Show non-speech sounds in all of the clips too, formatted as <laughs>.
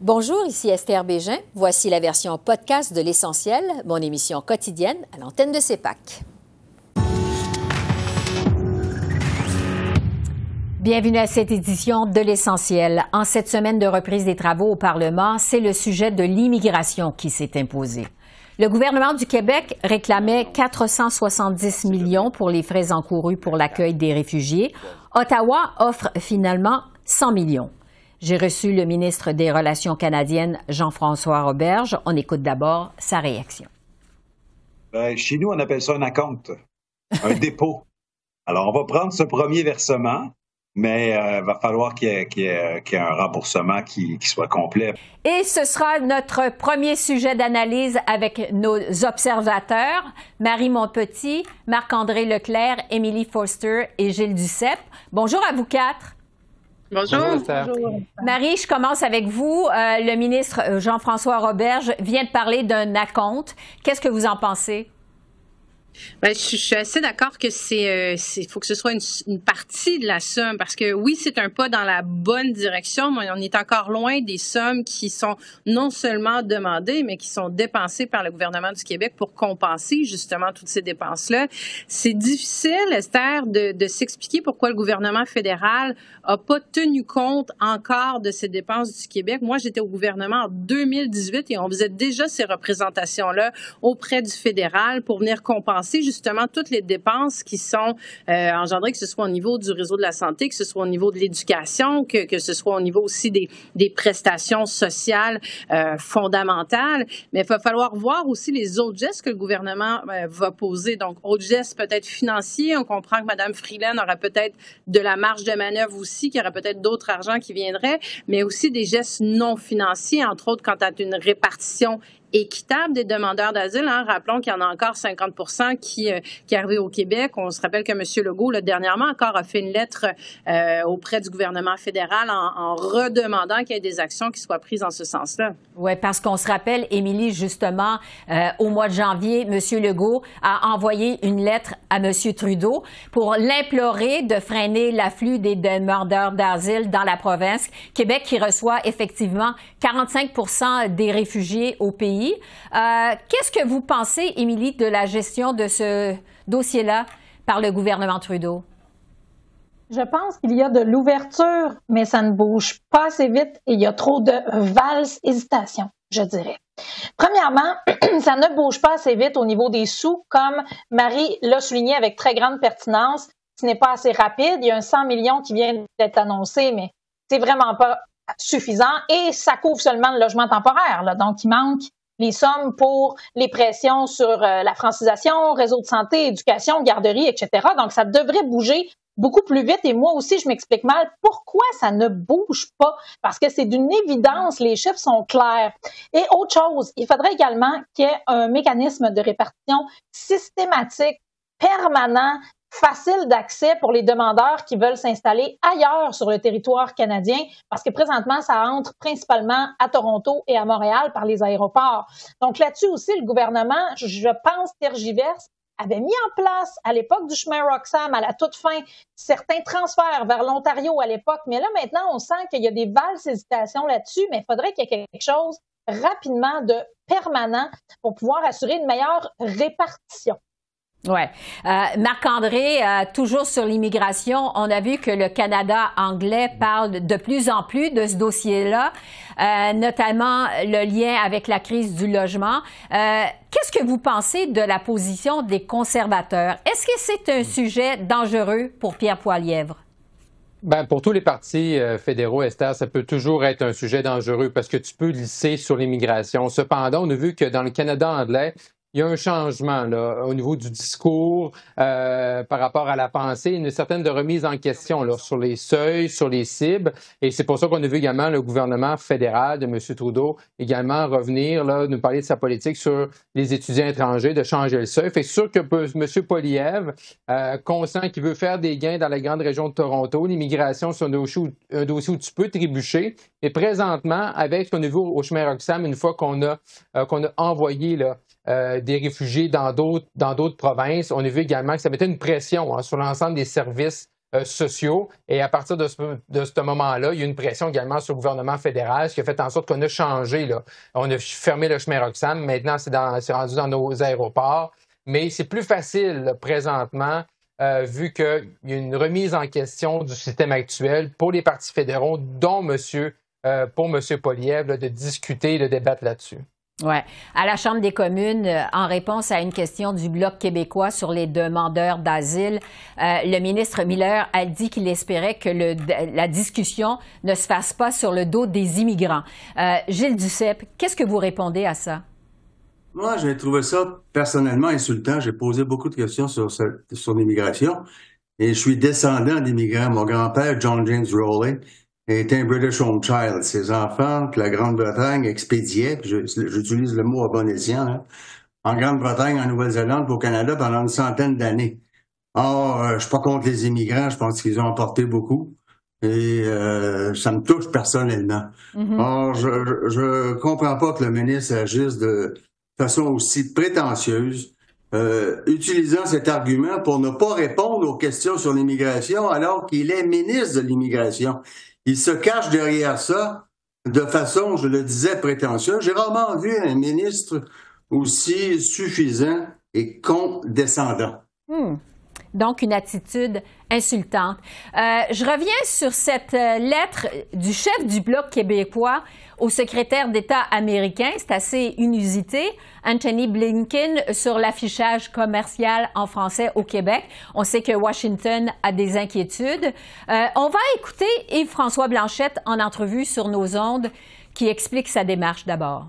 Bonjour, ici Esther Bégin. Voici la version podcast de L'Essentiel, mon émission quotidienne à l'antenne de CEPAC. Bienvenue à cette édition de l'essentiel. En cette semaine de reprise des travaux au Parlement, c'est le sujet de l'immigration qui s'est imposé. Le gouvernement du Québec réclamait 470 millions pour les frais encourus pour l'accueil des réfugiés. Ottawa offre finalement 100 millions. J'ai reçu le ministre des Relations canadiennes, Jean-François Roberge. On écoute d'abord sa réaction. Ben, chez nous, on appelle ça un acompte, un <laughs> dépôt. Alors, on va prendre ce premier versement, mais il euh, va falloir qu'il y, ait un remboursement qui, soit complet. Et ce sera notre premier sujet d'analyse avec nos observateurs, Marie Montpetit, Marc-André Leclerc, Émilie Forster et Gilles Duceppe. Bonjour à vous quatre. Bonjour. Marie, je commence avec vous. Euh, le ministre euh, Jean-François Roberge vient de parler d'un acompte. Qu'est-ce que vous en pensez? Ben, je, suis assez d'accord que c'est, euh, faut que ce soit une, partie de la somme parce que oui, c'est un pas dans la bonne direction, mais on est encore loin des sommes qui sont non seulement demandées, mais qui sont dépensées par le gouvernement du Québec pour compenser justement toutes ces dépenses-là. C'est difficile, Esther, de, de s'expliquer pourquoi le gouvernement fédéral a pas tenu compte encore de ces dépenses du Québec. Moi, j'étais au gouvernement en 2018 et on faisait déjà ces représentations-là auprès du fédéral pour venir compenser justement toutes les dépenses qui sont euh, engendrées, que ce soit au niveau du réseau de la santé, que ce soit au niveau de l'éducation, que, que ce soit au niveau aussi des, des prestations sociales euh, fondamentales. Mais il va falloir voir aussi les autres gestes que le gouvernement euh, va poser. Donc, autres gestes peut-être financiers. On comprend que Mme Freeland aura peut-être de la marge de manœuvre aussi, qu'il y aura peut-être d'autres argents qui viendraient, mais aussi des gestes non financiers, entre autres quant à une répartition équitable des demandeurs d'asile. Hein. Rappelons qu'il y en a encore 50 qui, euh, qui arrivent au Québec. On se rappelle que M. Legault, là, dernièrement encore, a fait une lettre euh, auprès du gouvernement fédéral en, en redemandant qu'il y ait des actions qui soient prises en ce sens-là. Oui, parce qu'on se rappelle, Émilie, justement, euh, au mois de janvier, M. Legault a envoyé une lettre à M. Trudeau pour l'implorer de freiner l'afflux des demandeurs d'asile dans la province. Québec qui reçoit effectivement 45% des réfugiés au pays euh, qu'est-ce que vous pensez, Émilie, de la gestion de ce dossier-là par le gouvernement Trudeau? Je pense qu'il y a de l'ouverture, mais ça ne bouge pas assez vite et il y a trop de valses hésitation, je dirais. Premièrement, <clears throat> ça ne bouge pas assez vite au niveau des sous, comme Marie l'a souligné avec très grande pertinence. Ce n'est pas assez rapide. Il y a un 100 millions qui vient d'être annoncé, mais c'est vraiment pas suffisant et ça couvre seulement le logement temporaire. Donc, il manque les sommes pour les pressions sur euh, la francisation, réseau de santé, éducation, garderie, etc. Donc, ça devrait bouger beaucoup plus vite. Et moi aussi, je m'explique mal pourquoi ça ne bouge pas. Parce que c'est d'une évidence, les chiffres sont clairs. Et autre chose, il faudrait également qu'il y ait un mécanisme de répartition systématique, permanent, facile d'accès pour les demandeurs qui veulent s'installer ailleurs sur le territoire canadien, parce que présentement, ça entre principalement à Toronto et à Montréal par les aéroports. Donc là-dessus aussi, le gouvernement, je pense, tergiverse avait mis en place à l'époque du chemin Roxham, à la toute fin, certains transferts vers l'Ontario à l'époque. Mais là, maintenant, on sent qu'il y a des valses hésitations là-dessus, mais il faudrait qu'il y ait quelque chose rapidement de permanent pour pouvoir assurer une meilleure répartition. Oui. Euh, Marc-André, euh, toujours sur l'immigration, on a vu que le Canada anglais parle de plus en plus de ce dossier-là, euh, notamment le lien avec la crise du logement. Qu'est-ce que vous pensez de la position des conservateurs? Est-ce que c'est un sujet dangereux pour Pierre Poilièvre? Ben, pour tous les partis fédéraux, Esther, ça peut toujours être un sujet dangereux parce que tu peux lisser sur l'immigration. Cependant, on a vu que dans le Canada anglais, il y a un changement là, au niveau du discours euh, par rapport à la pensée, une certaine remise en question là, sur les seuils, sur les cibles. Et c'est pour ça qu'on a vu également le gouvernement fédéral de M. Trudeau également revenir, là, nous parler de sa politique sur les étudiants étrangers, de changer le seuil. C'est sûr que M. Poliev, euh, conscient qu'il veut faire des gains dans la grande région de Toronto, l'immigration, c'est un dossier, un dossier où tu peux trébucher. Mais présentement, avec ce qu'on a vu au chemin Roxham, une fois qu'on a, euh, qu'on a envoyé là, euh, des réfugiés dans d'autres provinces. On a vu également que ça mettait une pression hein, sur l'ensemble des services euh, sociaux. Et à partir de ce, moment-là, il y a une pression également sur le gouvernement fédéral, ce qui a fait en sorte qu'on a changé. Là. On a fermé le chemin Roxham. Maintenant, c'est rendu dans nos aéroports. Mais c'est plus facile présentement, euh, vu qu'il y a une remise en question du système actuel pour les partis fédéraux, dont monsieur, pour M. Poliev, de discuter, de débattre là-dessus. Ouais. À la Chambre des communes, euh, en réponse à une question du Bloc québécois sur les demandeurs d'asile, euh, le ministre Miller a dit qu'il espérait que la discussion ne se fasse pas sur le dos des immigrants. Euh, Gilles Duceppe, qu'est-ce que vous répondez à ça? Moi, j'ai trouvé ça personnellement insultant. J'ai posé beaucoup de questions sur, sur l'immigration et je suis descendant d'immigrants. Mon grand-père, John James Rowley, était un British Home Child. Ses enfants, que la Grande-Bretagne expédiait, j'utilise le mot à bon escient, hein, en Grande-Bretagne, en Nouvelle-Zélande, au Canada pendant une centaine d'années. Or, euh, je suis pas contre les immigrants, je pense qu'ils ont apporté beaucoup. Et euh, ça me touche personnellement. Mm-hmm. Or, je, je comprends pas que le ministre agisse de façon aussi prétentieuse, euh, utilisant cet argument pour ne pas répondre aux questions sur l'immigration alors qu'il est ministre de l'immigration. Il se cache derrière ça de façon, je le disais, prétentieuse. J'ai rarement vu un ministre aussi suffisant et condescendant. Hmm. Donc, une attitude insultante. Euh, je reviens sur cette euh, lettre du chef du Bloc québécois au secrétaire d'État américain. C'est assez inusité. Anthony Blinken sur l'affichage commercial en français au Québec. On sait que Washington a des inquiétudes. Euh, on va écouter Yves-François Blanchette en entrevue sur nos ondes qui explique sa démarche d'abord.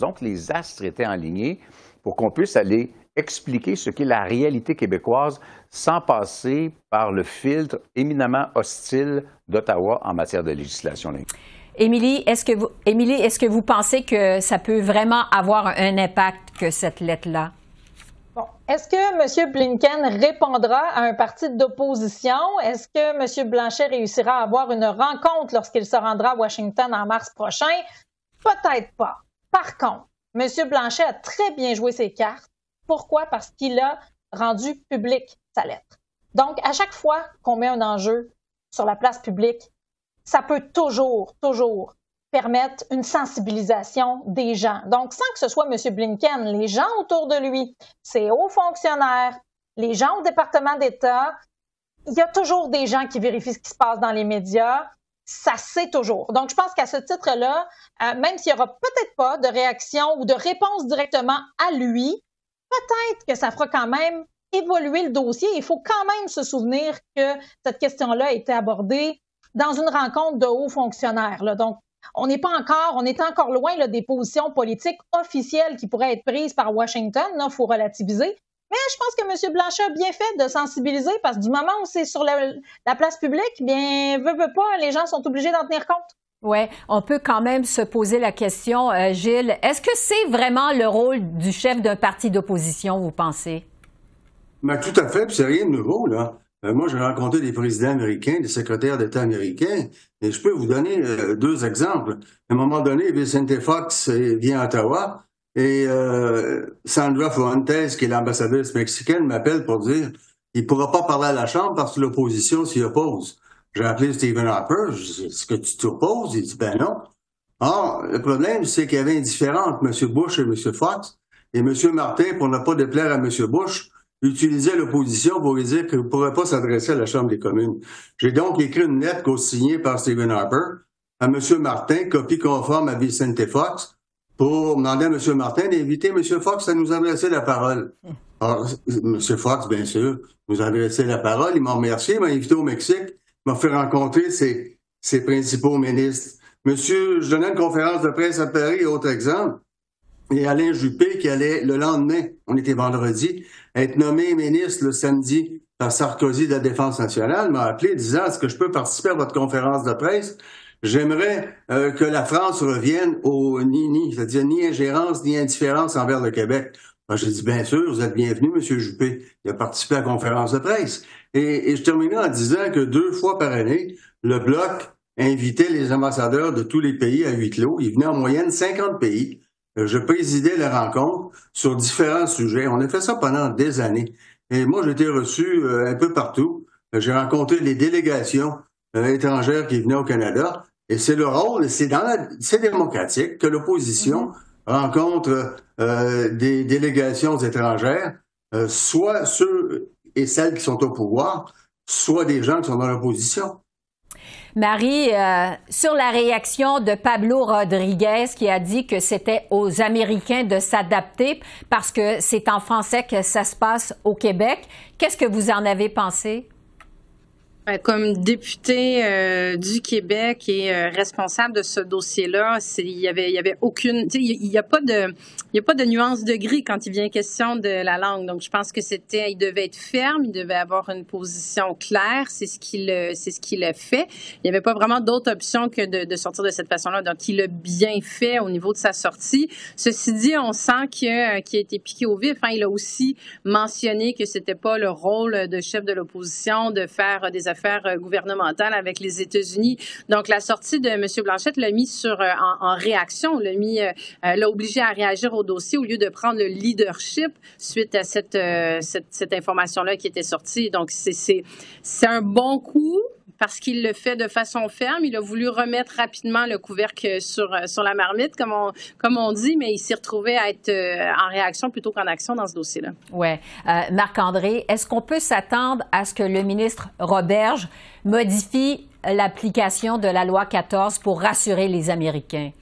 Donc, les astres étaient alignés pour qu'on puisse aller expliquer ce qu'est la réalité québécoise sans passer par le filtre éminemment hostile d'Ottawa en matière de législation Émilie, est-ce que vous, Émilie, est-ce que vous pensez que ça peut vraiment avoir un impact que cette lettre-là? Bon. Est-ce que M. Blinken répondra à un parti d'opposition? Est-ce que M. Blanchet réussira à avoir une rencontre lorsqu'il se rendra à Washington en mars prochain? Peut-être pas. Par contre, M. Blanchet a très bien joué ses cartes. Pourquoi? Parce qu'il a rendu public sa lettre. Donc, à chaque fois qu'on met un enjeu sur la place publique, ça peut toujours, toujours permettre une sensibilisation des gens. Donc, sans que ce soit M. Blinken, les gens autour de lui, ses hauts fonctionnaires, les gens au département d'État, il y a toujours des gens qui vérifient ce qui se passe dans les médias. Ça sait toujours. Donc, je pense qu'à ce titre-là, euh, même s'il n'y aura peut-être pas de réaction ou de réponse directement à lui, peut-être que ça fera quand même évoluer le dossier. Il faut quand même se souvenir que cette question-là a été abordée dans une rencontre de hauts fonctionnaires. Donc, on n'est pas encore, on est encore loin des positions politiques officielles qui pourraient être prises par Washington. Il faut relativiser. Mais je pense que M. Blanchet a bien fait de sensibiliser parce que du moment où c'est sur la, place publique, bien, veut, veut pas, les gens sont obligés d'en tenir compte. Oui, on peut quand même se poser la question, euh, Gilles, est-ce que c'est vraiment le rôle du chef d'un parti d'opposition, vous pensez? Ben, tout à fait, puis c'est rien de nouveau, là. Euh, moi, j'ai rencontré des présidents américains, des secrétaires d'État américains, et je peux vous donner euh, deux exemples. À un moment donné, Vicente Fox vient à Ottawa, et Sandra Fuentes, qui est l'ambassadrice mexicaine, m'appelle pour dire il ne pourra pas parler à la Chambre parce que l'opposition s'y oppose. J'ai appelé Stephen Harper, je dis, est-ce que tu t'opposes? Il dit, ben non. Or, le problème, c'est qu'il y avait une différence entre M. Bush et M. Fox. Et M. Martin, pour ne pas déplaire à M. Bush, utilisait l'opposition pour lui dire qu'il ne pourrait pas s'adresser à la Chambre des communes. J'ai donc écrit une lettre co-signée par Stephen Harper à M. Martin, copie conforme à Vicente Fox, pour demander à M. Martin d'inviter M. Fox à nous adresser la parole. Alors, M. Fox, bien sûr, nous a adressé la parole. Il m'a remercié, il m'a invité au Mexique m'a fait rencontrer ses, ses principaux ministres. Monsieur, je donnais une conférence de presse à Paris, autre exemple, et Alain Juppé qui allait le lendemain, on était vendredi, être nommé ministre le samedi par Sarkozy de la Défense nationale, m'a appelé disant est-ce que je peux participer à votre conférence de presse? J'aimerais euh, que la France revienne au ni-ni, c'est-à-dire ni ingérence ni indifférence envers le Québec. J'ai dit, bien sûr, vous êtes bienvenu, Monsieur Juppé. Il a participé à la conférence de presse. Et, je terminais en disant que deux fois par année, le Bloc invitait les ambassadeurs de tous les pays à huis clos. Il venait en moyenne 50 pays. Je présidais la rencontre sur différents sujets. On a fait ça pendant des années. Et moi, j'ai été reçu un peu partout. J'ai rencontré des délégations étrangères qui venaient au Canada. Et c'est le rôle, c'est dans la, c'est démocratique que l'opposition mm-hmm. rencontre des délégations étrangères, soit ceux et celles qui sont au pouvoir, soit des gens qui sont dans l'opposition. Marie, euh, sur la réaction de Pablo Rodriguez qui a dit que c'était aux Américains de s'adapter parce que c'est en français que ça se passe au Québec, qu'est-ce que vous en avez pensé? Ben, comme député euh, du Québec et euh, responsable de ce dossier-là, il y avait, il y avait aucune, il n'y a pas de, il y a pas de nuance de gris quand il vient question de la langue. Donc, je pense que c'était, il devait être ferme, il devait avoir une position claire. C'est ce qu'il, c'est ce qu'il a fait. Il n'y avait pas vraiment d'autre option que de, de, sortir de cette façon-là. Donc, il a bien fait au niveau de sa sortie. Ceci dit, on sent qu'il a, qu'il a été piqué au vif. Hein. Il a aussi mentionné que c'était pas le rôle de chef de l'opposition de faire des affaires euh, gouvernementales avec les États-Unis. Donc, la sortie de M. Blanchette l'a mis sur, euh, en, réaction, l'a mis, euh, l'a obligé à réagir au dossier au lieu de prendre le leadership suite à cette, cette, cette information-là qui était sortie. Donc, c'est, un bon coup parce qu'il le fait de façon ferme. Il a voulu remettre rapidement le couvercle sur, sur la marmite, comme on, comme on dit, mais il s'est retrouvé à être en réaction plutôt qu'en action dans ce dossier-là. Oui. Marc-André, est-ce qu'on peut s'attendre à ce que le ministre Roberge modifie l'application de la loi 14 pour rassurer les Américains?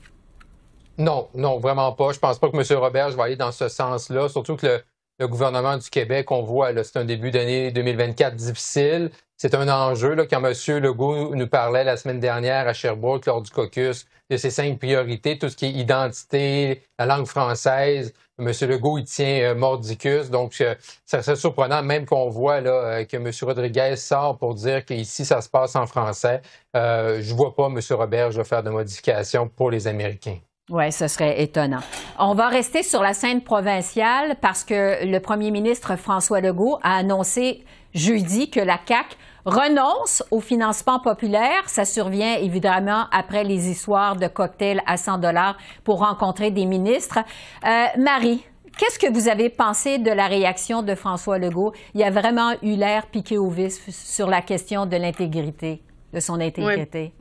Non, non, vraiment pas. Je pense pas que M. Robert va aller dans ce sens-là, surtout que le, gouvernement du Québec, on voit, c'est un début d'année 2024 difficile. C'est un enjeu, là, quand M. Legault nous parlait la semaine dernière à Sherbrooke lors du caucus de ses cinq priorités, tout ce qui est identité, la langue française. M. Legault, il tient euh, mordicus. Donc, euh, ça serait surprenant, même qu'on voit là, euh, que M. Rodriguez sort pour dire qu'ici, ça se passe en français. je ne vois pas M. Robert faire de modifications pour les Américains. Oui, ce serait étonnant. On va rester sur la scène provinciale parce que le premier ministre François Legault a annoncé jeudi que la CAQ renonce au financement populaire. Ça survient évidemment après les histoires de cocktails à 100 dollars pour rencontrer des ministres. Euh, Marie, Qu'est-ce que vous avez pensé de la réaction de François Legault? Il a vraiment eu l'air piqué au vif sur la question de l'intégrité, de son intégrité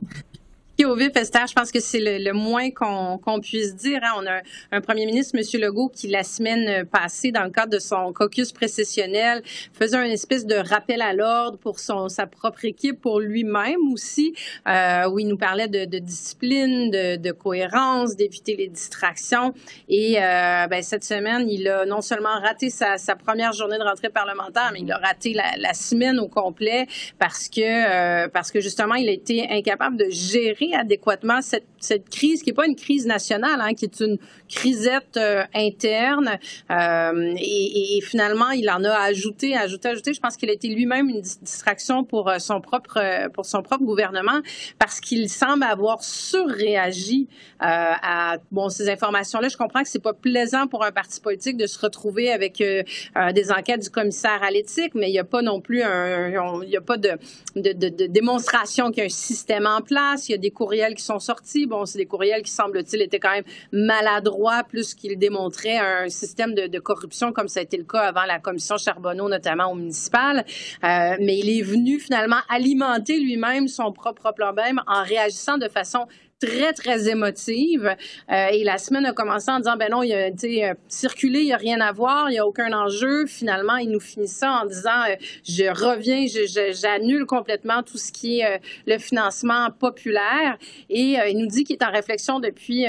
au vif, Esther, je pense que c'est le, moins qu'on puisse dire. Hein. On a un, premier ministre, M. Legault, qui la semaine passée, dans le cadre de son caucus précessionnel, faisait un espèce de rappel à l'ordre pour son, sa propre équipe, pour lui-même aussi, euh, où il nous parlait de, de discipline, de, de cohérence, d'éviter les distractions. Et euh, ben, cette semaine, il a non seulement raté sa, sa, première journée de rentrée parlementaire, mais il a raté la, la semaine au complet parce que, euh, parce que justement, il a été incapable de gérer adéquatement cette, cette crise, qui n'est pas une crise nationale, hein, qui est une crisette euh, interne. Euh, et, finalement, il en a ajouté, ajouté, ajouté. Je pense qu'il a été lui-même une distraction pour euh, son propre, pour son propre gouvernement, parce qu'il semble avoir surréagi à bon ces informations-là. Je comprends que c'est pas plaisant pour un parti politique de se retrouver avec des enquêtes du commissaire à l'éthique, mais il n'y a pas non plus un, il n'y a pas de, de démonstration qu'il y a un système en place. Il y a des courriels qui sont sortis. Bon, c'est des courriels qui, semble-t-il, étaient quand même maladroits, plus qu'ils démontraient un système de, corruption, comme ça a été le cas avant la commission Charbonneau, notamment au municipal. Euh, mais il est venu finalement alimenter lui-même son propre problème en réagissant de façon très, très émotive. Euh, et la semaine a commencé en disant, ben non, il a été euh, circulé, il n'y a rien à voir, il n'y a aucun enjeu. Finalement, il nous finit ça en disant, euh, je reviens, j'annule complètement tout ce qui est le financement populaire. Et il nous dit qu'il est en réflexion depuis,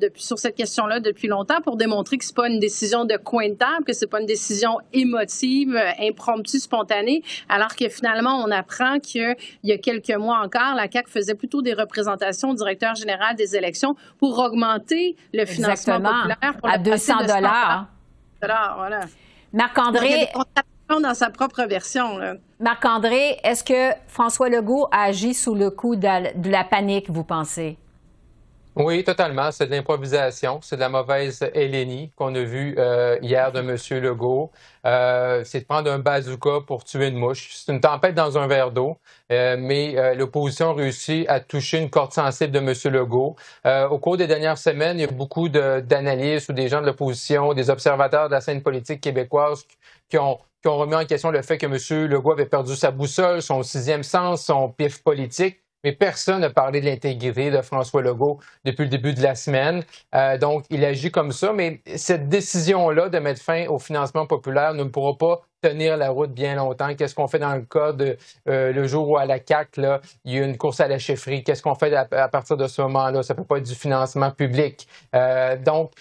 depuis sur cette question-là depuis longtemps pour démontrer que c'est pas une décision de coin de table, que c'est pas une décision émotive, impromptue, spontanée, alors que finalement, on apprend qu'il y a quelques mois encore, la CAQ faisait plutôt des représentations directement général des élections pour augmenter le financement populaire à 200 dollars. Voilà. Marc-André dans sa propre version. Marc-André, est-ce que François Legault a agi sous le coup de la panique, vous pensez? Oui, totalement. C'est de l'improvisation. C'est de la mauvaise hélénie qu'on a vue euh, hier de M. Legault. Euh, c'est de prendre un bazooka pour tuer une mouche. C'est une tempête dans un verre d'eau, euh, mais l'opposition réussit à toucher une corde sensible de M. Legault. au cours des dernières semaines, il y a beaucoup d'analystes ou des gens de l'opposition, des observateurs de la scène politique québécoise qui ont qui ont remis en question le fait que M. Legault avait perdu sa boussole, son sixième sens, son pif politique mais personne n'a parlé de l'intégrité de François Legault depuis le début de la semaine. Euh, donc, il agit comme ça, mais cette décision-là de mettre fin au financement populaire ne pourra pas tenir la route bien longtemps? Qu'est-ce qu'on fait dans le cas de euh, le jour où à la CAC, il y a une course à la chefferie? Qu'est-ce qu'on fait à, partir de ce moment-là? Ça peut pas être du financement public. Euh, donc,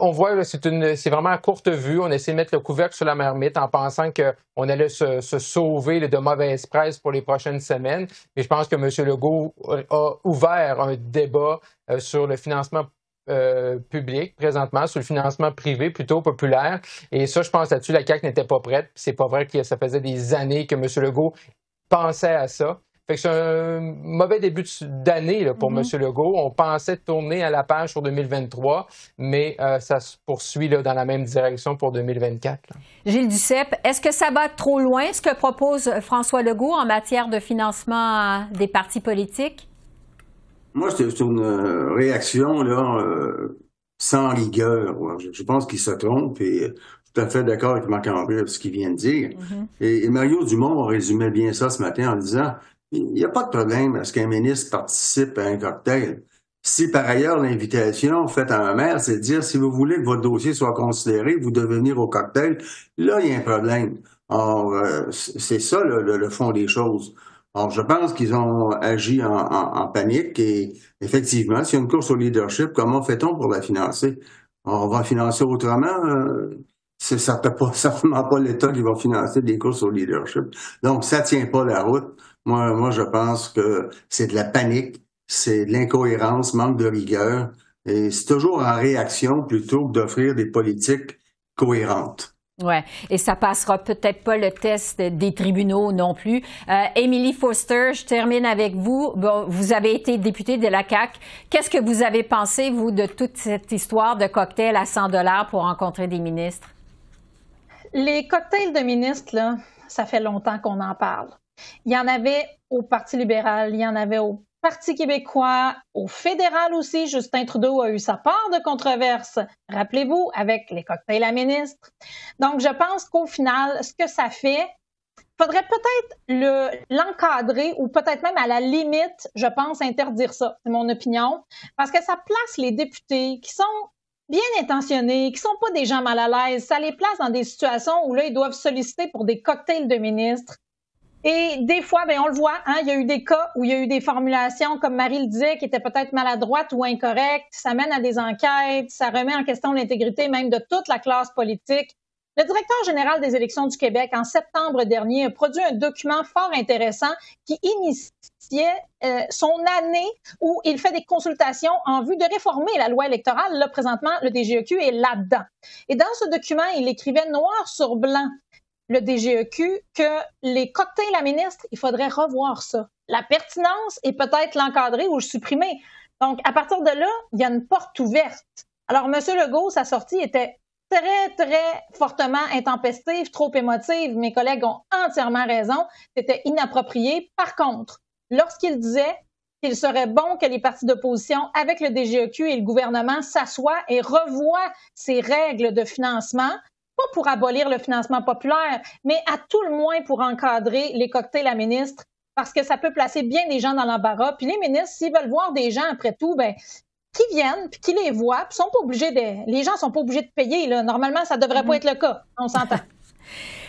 on voit, c'est une, c'est vraiment à courte vue. On essaie de mettre le couvercle sur la marmite en pensant qu'on allait se, sauver de mauvaise presse pour les prochaines semaines. Mais je pense que M. Legault a ouvert un débat euh, sur le financement euh, public présentement, sur le financement privé plutôt populaire. Et ça, je pense là-dessus, la CAQ n'était pas prête. C'est pas vrai que ça faisait des années que M. Legault pensait à ça. Fait que c'est un mauvais début d'année pour mm-hmm. M. Legault. On pensait tourner à la page sur 2023, mais euh, ça se poursuit là, dans la même direction pour 2024. Gilles Duceppe, est-ce que ça va trop loin, ce que propose François Legault en matière de financement des partis politiques? Moi, c'est une euh, réaction là, euh, sans rigueur. Je, pense qu'il se trompe et je suis tout à fait d'accord avec Marc-André ce qu'il vient de dire. Mm-hmm. et, Mario Dumont résumait bien ça ce matin en disant il n'y a pas de problème à ce qu'un ministre participe à un cocktail. Si par ailleurs l'invitation faite à un maire, c'est de dire si vous voulez que votre dossier soit considéré, vous devez venir au cocktail, là, il y a un problème. Or, euh, c'est ça le, fond des choses. Alors, je pense qu'ils ont agi en, panique et effectivement, s'il y a une course au leadership, comment fait-on pour la financer? on va financer autrement. Euh, pas, <laughs> certainement pas l'État qui va financer des courses au leadership. Donc, ça tient pas la route. Moi, moi, je pense que c'est de la panique, c'est de l'incohérence, manque de rigueur, et c'est toujours en réaction plutôt que d'offrir des politiques cohérentes. Oui, et ça passera peut-être pas le test des tribunaux non plus. Euh, Emily Foster, je termine avec vous. Vous avez été députée de la CAC. Qu'est-ce que vous avez pensé, vous, de toute cette histoire de cocktails à 100 dollars pour rencontrer des ministres? Les cocktails de ministres, ça fait longtemps qu'on en parle. Il y en avait au Parti libéral, il y en avait au Parti québécois, au fédéral aussi, Justin Trudeau a eu sa part de controverse, rappelez-vous, avec les cocktails à ministre. Donc, je pense qu'au final, ce que ça fait, faudrait peut-être l'encadrer ou peut-être même à la limite, je pense, interdire ça. C'est mon opinion. Parce que ça place les députés qui sont bien intentionnés, qui sont pas des gens mal à l'aise. Ça les place dans des situations où là, ils doivent solliciter pour des cocktails de ministres. Et des fois, ben, on le voit, hein, il y a eu des cas où il y a eu des formulations, comme Marie le disait, qui étaient peut-être maladroites ou incorrectes. Ça mène à des enquêtes, ça remet en question l'intégrité même de toute la classe politique. Le directeur général des élections du Québec, en septembre dernier, a produit un document fort intéressant qui initiait euh, son année où il fait des consultations en vue de réformer la loi électorale. Là, présentement, le DGEQ est là-dedans. Et dans ce document, il écrivait noir sur blanc le DGEQ que les cocktails à ministre, il faudrait revoir ça. La pertinence et peut-être l'encadrer ou le supprimer. Donc, à partir de là, il y a une porte ouverte. Alors, M. Legault, sa sortie était très, très fortement intempestive, trop émotive. Mes collègues ont entièrement raison. C'était inapproprié. Par contre, lorsqu'il disait qu'il serait bon que les partis d'opposition, avec le DGEQ et le gouvernement, s'assoient et revoient ces règles de financement, pas pour abolir le financement populaire, mais à tout le moins pour encadrer les cocktails à ministre, parce que ça peut placer bien des gens dans l'embarras. Puis les ministres, s'ils veulent voir des gens après tout, ben qui viennent, puis qui les voient, puis sont pas obligés de. Les gens sont pas obligés de payer. Là. Normalement, ça devrait pas mm-hmm. être le cas. On s'entend.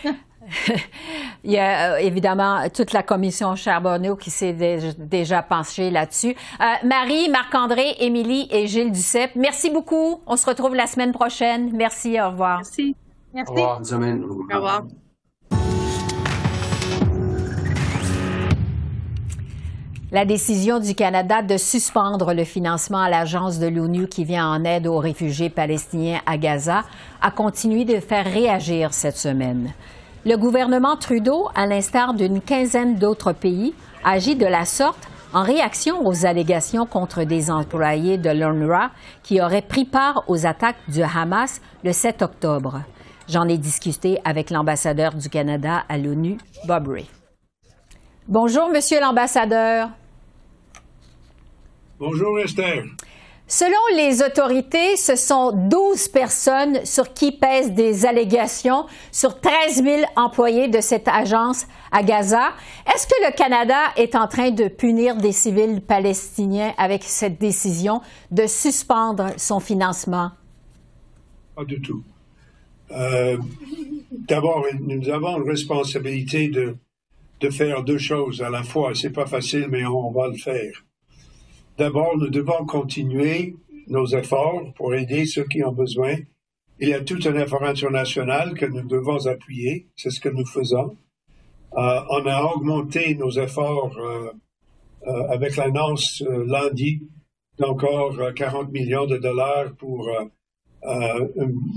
<laughs> <laughs> Il y a euh, évidemment toute la commission Charbonneau qui s'est déjà penchée là-dessus. Euh, Marie, Marc-André, Émilie et Gilles Duceppe, merci beaucoup. On se retrouve la semaine prochaine. Merci, au revoir. Merci. Merci. Au revoir. La décision du Canada de suspendre le financement à l'agence de l'ONU qui vient en aide aux réfugiés palestiniens à Gaza a continué de faire réagir cette semaine. Le gouvernement Trudeau, à l'instar d'une quinzaine d'autres pays, agit de la sorte en réaction aux allégations contre des employés de l'UNRWA qui auraient pris part aux attaques du Hamas le 7 octobre. J'en ai discuté avec l'ambassadeur du Canada à l'ONU, Bob Ray. Bonjour, Monsieur l'ambassadeur. Bonjour, Esther. Selon les autorités, ce sont 12 personnes sur qui pèsent des allégations sur 13 000 employés de cette agence à Gaza. Est-ce que le Canada est en train de punir des civils palestiniens avec cette décision de suspendre son financement? Pas du tout. Euh, d'abord, nous avons une responsabilité de, de faire deux choses à la fois. C'est pas facile, mais on va le faire. D'abord, nous devons continuer nos efforts pour aider ceux qui ont besoin. Il y a tout un effort international que nous devons appuyer. C'est ce que nous faisons. Euh, on a augmenté nos efforts euh, euh, avec l'annonce lundi d'encore 40 millions de dollars pour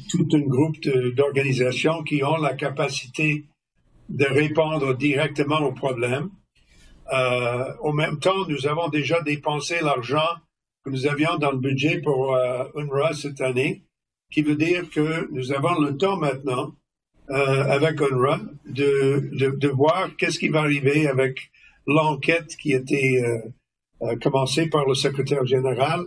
tout un groupe d'organisations qui ont la capacité de répondre directement aux problèmes. Euh, au même temps, nous avons déjà dépensé l'argent que nous avions dans le budget pour euh, UNRWA cette année, qui veut dire que nous avons le temps maintenant, euh, avec UNRWA, de, de, voir qu'est-ce qui va arriver avec l'enquête qui a été euh, euh, commencée par le secrétaire général.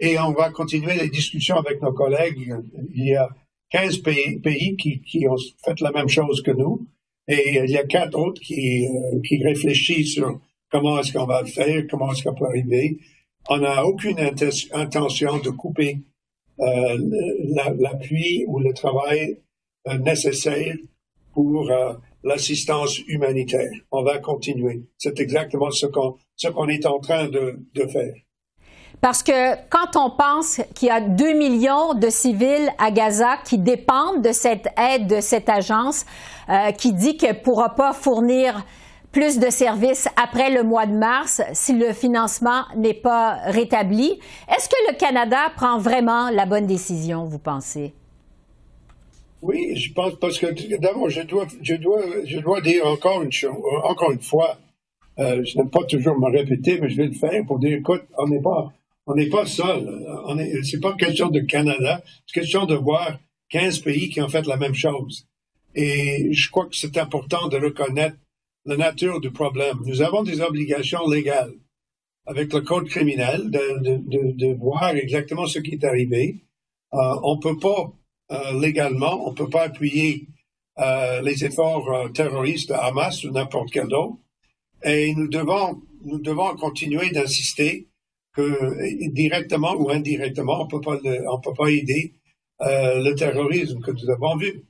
Et on va continuer les discussions avec nos collègues. Il y a 15 pays, pays qui, qui ont fait la même chose que nous. Et il y a quatre autres qui, euh, qui réfléchissent sur comment est-ce qu'on va le faire, comment est-ce qu'on peut arriver. On n'a aucune intention de couper euh, l'appui ou le travail euh, nécessaire pour euh, l'assistance humanitaire. On va continuer. C'est exactement ce qu'on qu'on est en train de, de faire. Parce que quand on pense qu'il y a 2 millions de civils à Gaza qui dépendent de cette aide de cette agence, euh, qui dit qu'elle ne pourra pas fournir plus de services après le mois de mars si le financement n'est pas rétabli. Est-ce que le Canada prend vraiment la bonne décision, vous pensez? Oui, je pense parce que d'abord, je dois, je dois, je dois dire encore une chose, encore une fois, euh, je n'aime pas toujours me répéter, mais je vais le faire pour dire, écoute, on n'est pas, on n'est pas seul. On est, c'est pas question de Canada, c'est question de voir 15 pays qui ont fait la même chose. Et je crois que c'est important de reconnaître la nature du problème. Nous avons des obligations légales avec le code criminel de, de, de, de voir exactement ce qui est arrivé. Euh, on peut pas euh, légalement, on peut pas appuyer euh, les efforts euh, terroristes de Hamas ou n'importe quel autre. Et nous devons, nous devons continuer d'insister que directement ou indirectement, on peut pas, on peut pas aider euh, le terrorisme que nous avons vu.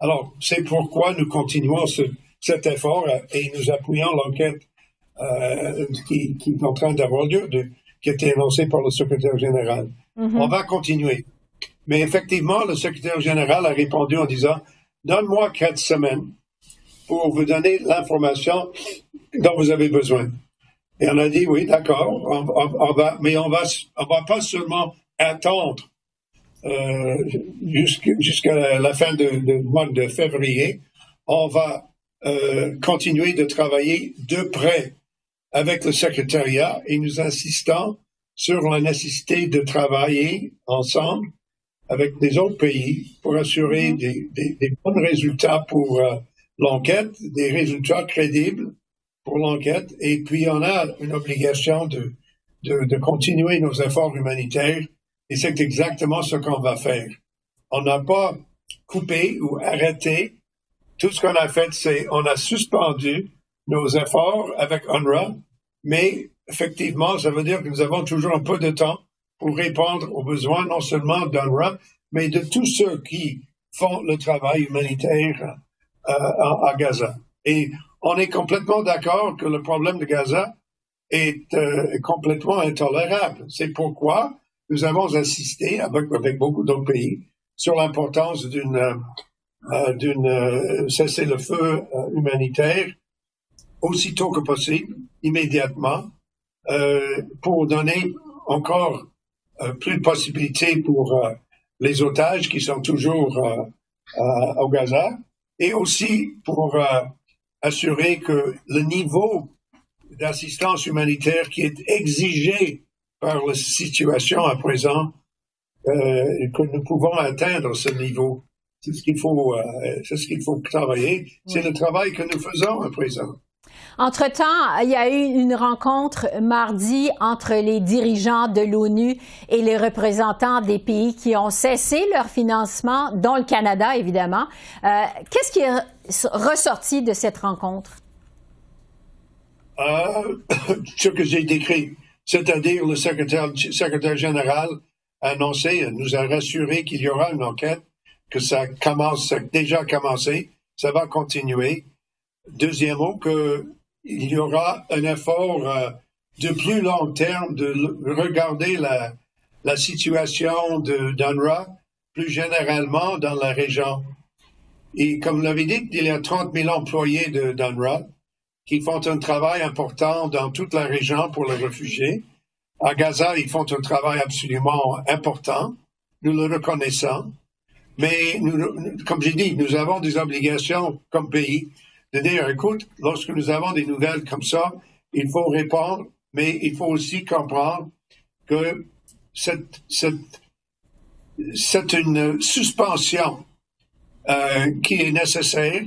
Alors, c'est pourquoi nous continuons ce, cet effort euh, et nous appuyons l'enquête euh, qui, qui, est en train d'avoir lieu, de, qui a été annoncée par le secrétaire général. Mm-hmm. On va continuer. Mais effectivement, le secrétaire général a répondu en disant, donne-moi quatre semaines pour vous donner l'information dont vous avez besoin. Et on a dit, oui, d'accord, on, va, mais on va, on va pas seulement attendre euh, jusqu'à la fin du mois de février, on va euh, continuer de travailler de près avec le secrétariat et nous insistons sur la nécessité de travailler ensemble avec des autres pays pour assurer mm-hmm. des, des, des, bons résultats pour euh, l'enquête, des résultats crédibles pour l'enquête. Et puis, on a une obligation de, de, continuer nos efforts humanitaires. Et c'est exactement ce qu'on va faire. On n'a pas coupé ou arrêté. Tout ce qu'on a fait, c'est on a suspendu nos efforts avec UNRWA, mais effectivement, ça veut dire que nous avons toujours un peu de temps pour répondre aux besoins non seulement d'UNRWA, mais de tous ceux qui font le travail humanitaire euh, à, à Gaza. Et on est complètement d'accord que le problème de Gaza est euh, complètement intolérable. C'est pourquoi nous avons insisté avec, beaucoup d'autres pays sur l'importance d'une euh, euh cessez-le-feu humanitaire aussitôt que possible, immédiatement, pour donner encore plus de possibilités pour les otages qui sont toujours au Gaza et aussi pour assurer que le niveau d'assistance humanitaire qui est exigé par la situation à présent, euh, que nous pouvons atteindre ce niveau. C'est ce qu'il faut, euh, c'est ce qu'il faut travailler. C'est le travail que nous faisons à présent. Entre-temps, il y a eu une rencontre mardi entre les dirigeants de l'ONU et les représentants des pays qui ont cessé leur financement, dont le Canada, évidemment. Euh, qu'est-ce qui est ressorti de cette rencontre? Euh, <coughs> ce que j'ai décrit, c'est-à-dire le secrétaire, général a annoncé, nous a rassuré qu'il y aura une enquête, que ça commence, ça a déjà commencé, ça va continuer. Deuxièmement, que il y aura un effort euh, de plus long terme de regarder la, la situation d'UNRWA plus généralement dans la région. Et comme l'avez dit, il y a 30 000 employés d'UNRWA qui font un travail important dans toute la région pour les réfugiés. À Gaza, ils font un travail absolument important. Nous le reconnaissons. Mais comme j'ai dit, nous avons des obligations comme pays de dire, écoute, lorsque nous avons des nouvelles comme ça, il faut répondre, mais il faut aussi comprendre que c'est une suspension euh, qui est nécessaire,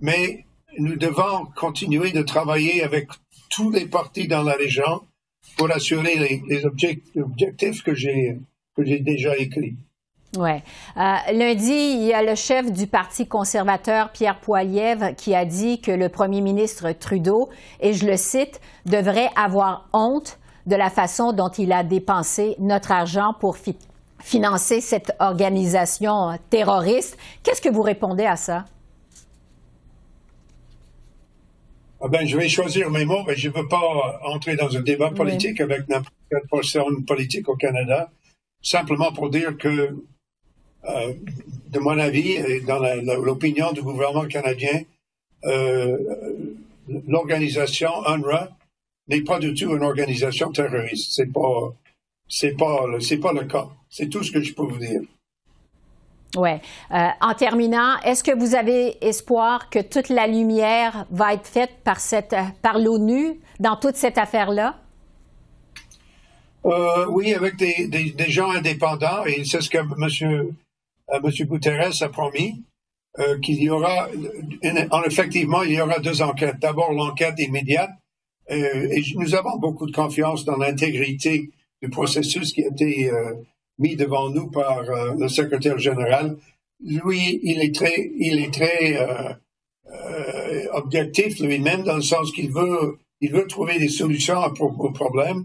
mais nous devons continuer de travailler avec tous les partis dans la région pour assurer les, les objectifs que j'ai déjà écrits. Oui. Euh, lundi, il y a le chef du Parti conservateur, Pierre Poilievre, qui a dit que le premier ministre Trudeau, et je le cite, devrait avoir honte de la façon dont il a dépensé notre argent pour financer cette organisation terroriste. Qu'est-ce que vous répondez à ça? Ah ben, je vais choisir mes mots, mais je ne veux pas entrer dans un débat politique avec n'importe quelle personne politique au Canada, simplement pour dire que euh, de mon avis et dans l'opinion du gouvernement canadien, euh, l'organisation UNRWA n'est pas du tout une organisation terroriste. C'est pas, c'est pas, c'est pas le cas. C'est tout ce que je peux vous dire. Oui. Euh, en terminant, est-ce que vous avez espoir que toute la lumière va être faite par cette, par l'ONU dans toute cette affaire-là? oui, avec des, des, gens indépendants, et c'est ce que M. M. Guterres a promis euh, qu'il y aura, effectivement, il y aura deux enquêtes. D'abord, l'enquête immédiate, euh, nous avons beaucoup de confiance dans l'intégrité du processus qui a été euh, mis devant nous par le secrétaire général. Lui, il est très, il est très objectif lui-même dans le sens qu'il veut, il veut trouver des solutions au problème,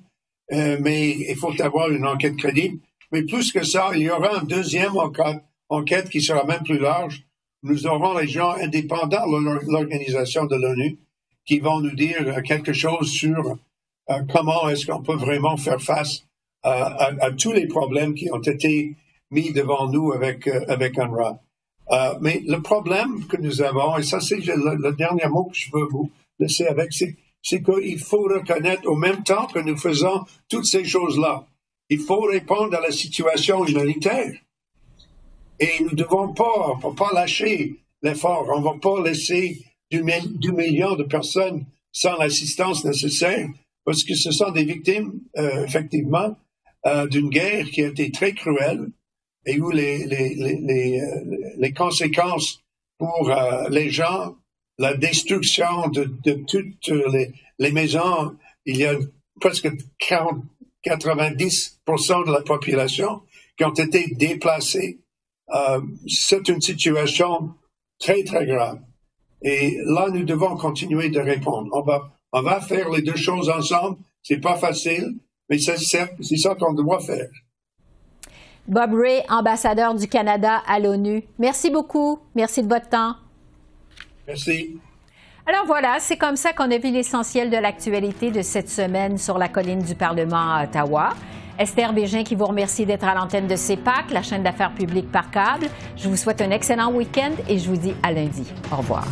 mais il faut avoir une enquête crédible. Mais plus que ça, il y aura un deuxième enquête enquête qui sera même plus large. Nous aurons les gens indépendants de l'organisation de l'ONU qui vont nous dire quelque chose sur euh, comment est-ce qu'on peut vraiment faire face à, tous les problèmes qui ont été mis devant nous avec, euh, avec UNRWA. Euh, mais le problème que nous avons, et ça c'est le, dernier mot que je veux vous laisser avec, c'est qu'il faut reconnaître au même temps que nous faisons toutes ces choses-là, il faut répondre à la situation humanitaire. Et nous devons pas, pas lâcher l'effort. On va pas laisser du, million de personnes sans l'assistance nécessaire parce que ce sont des victimes, euh, effectivement, euh, d'une guerre qui a été très cruelle et où les, les, les, euh, les conséquences pour les gens, la destruction de, de toutes les, les, maisons, il y a presque 40, 90% de la population qui ont été déplacées euh, c'est une situation très, très grave. Et là, nous devons continuer de répondre. On va, on va faire les deux choses ensemble. C'est pas facile, mais c'est ça qu'on doit faire. Bob Ray, ambassadeur du Canada à l'ONU. Merci beaucoup. Merci de votre temps. Merci. Alors voilà, c'est comme ça qu'on a vu l'essentiel de l'actualité de cette semaine sur la colline du Parlement à Ottawa. Esther Bégin qui vous remercie d'être à l'antenne de CEPAC, la chaîne d'affaires publiques par câble. Je vous souhaite un excellent week-end et je vous dis à lundi. Au revoir.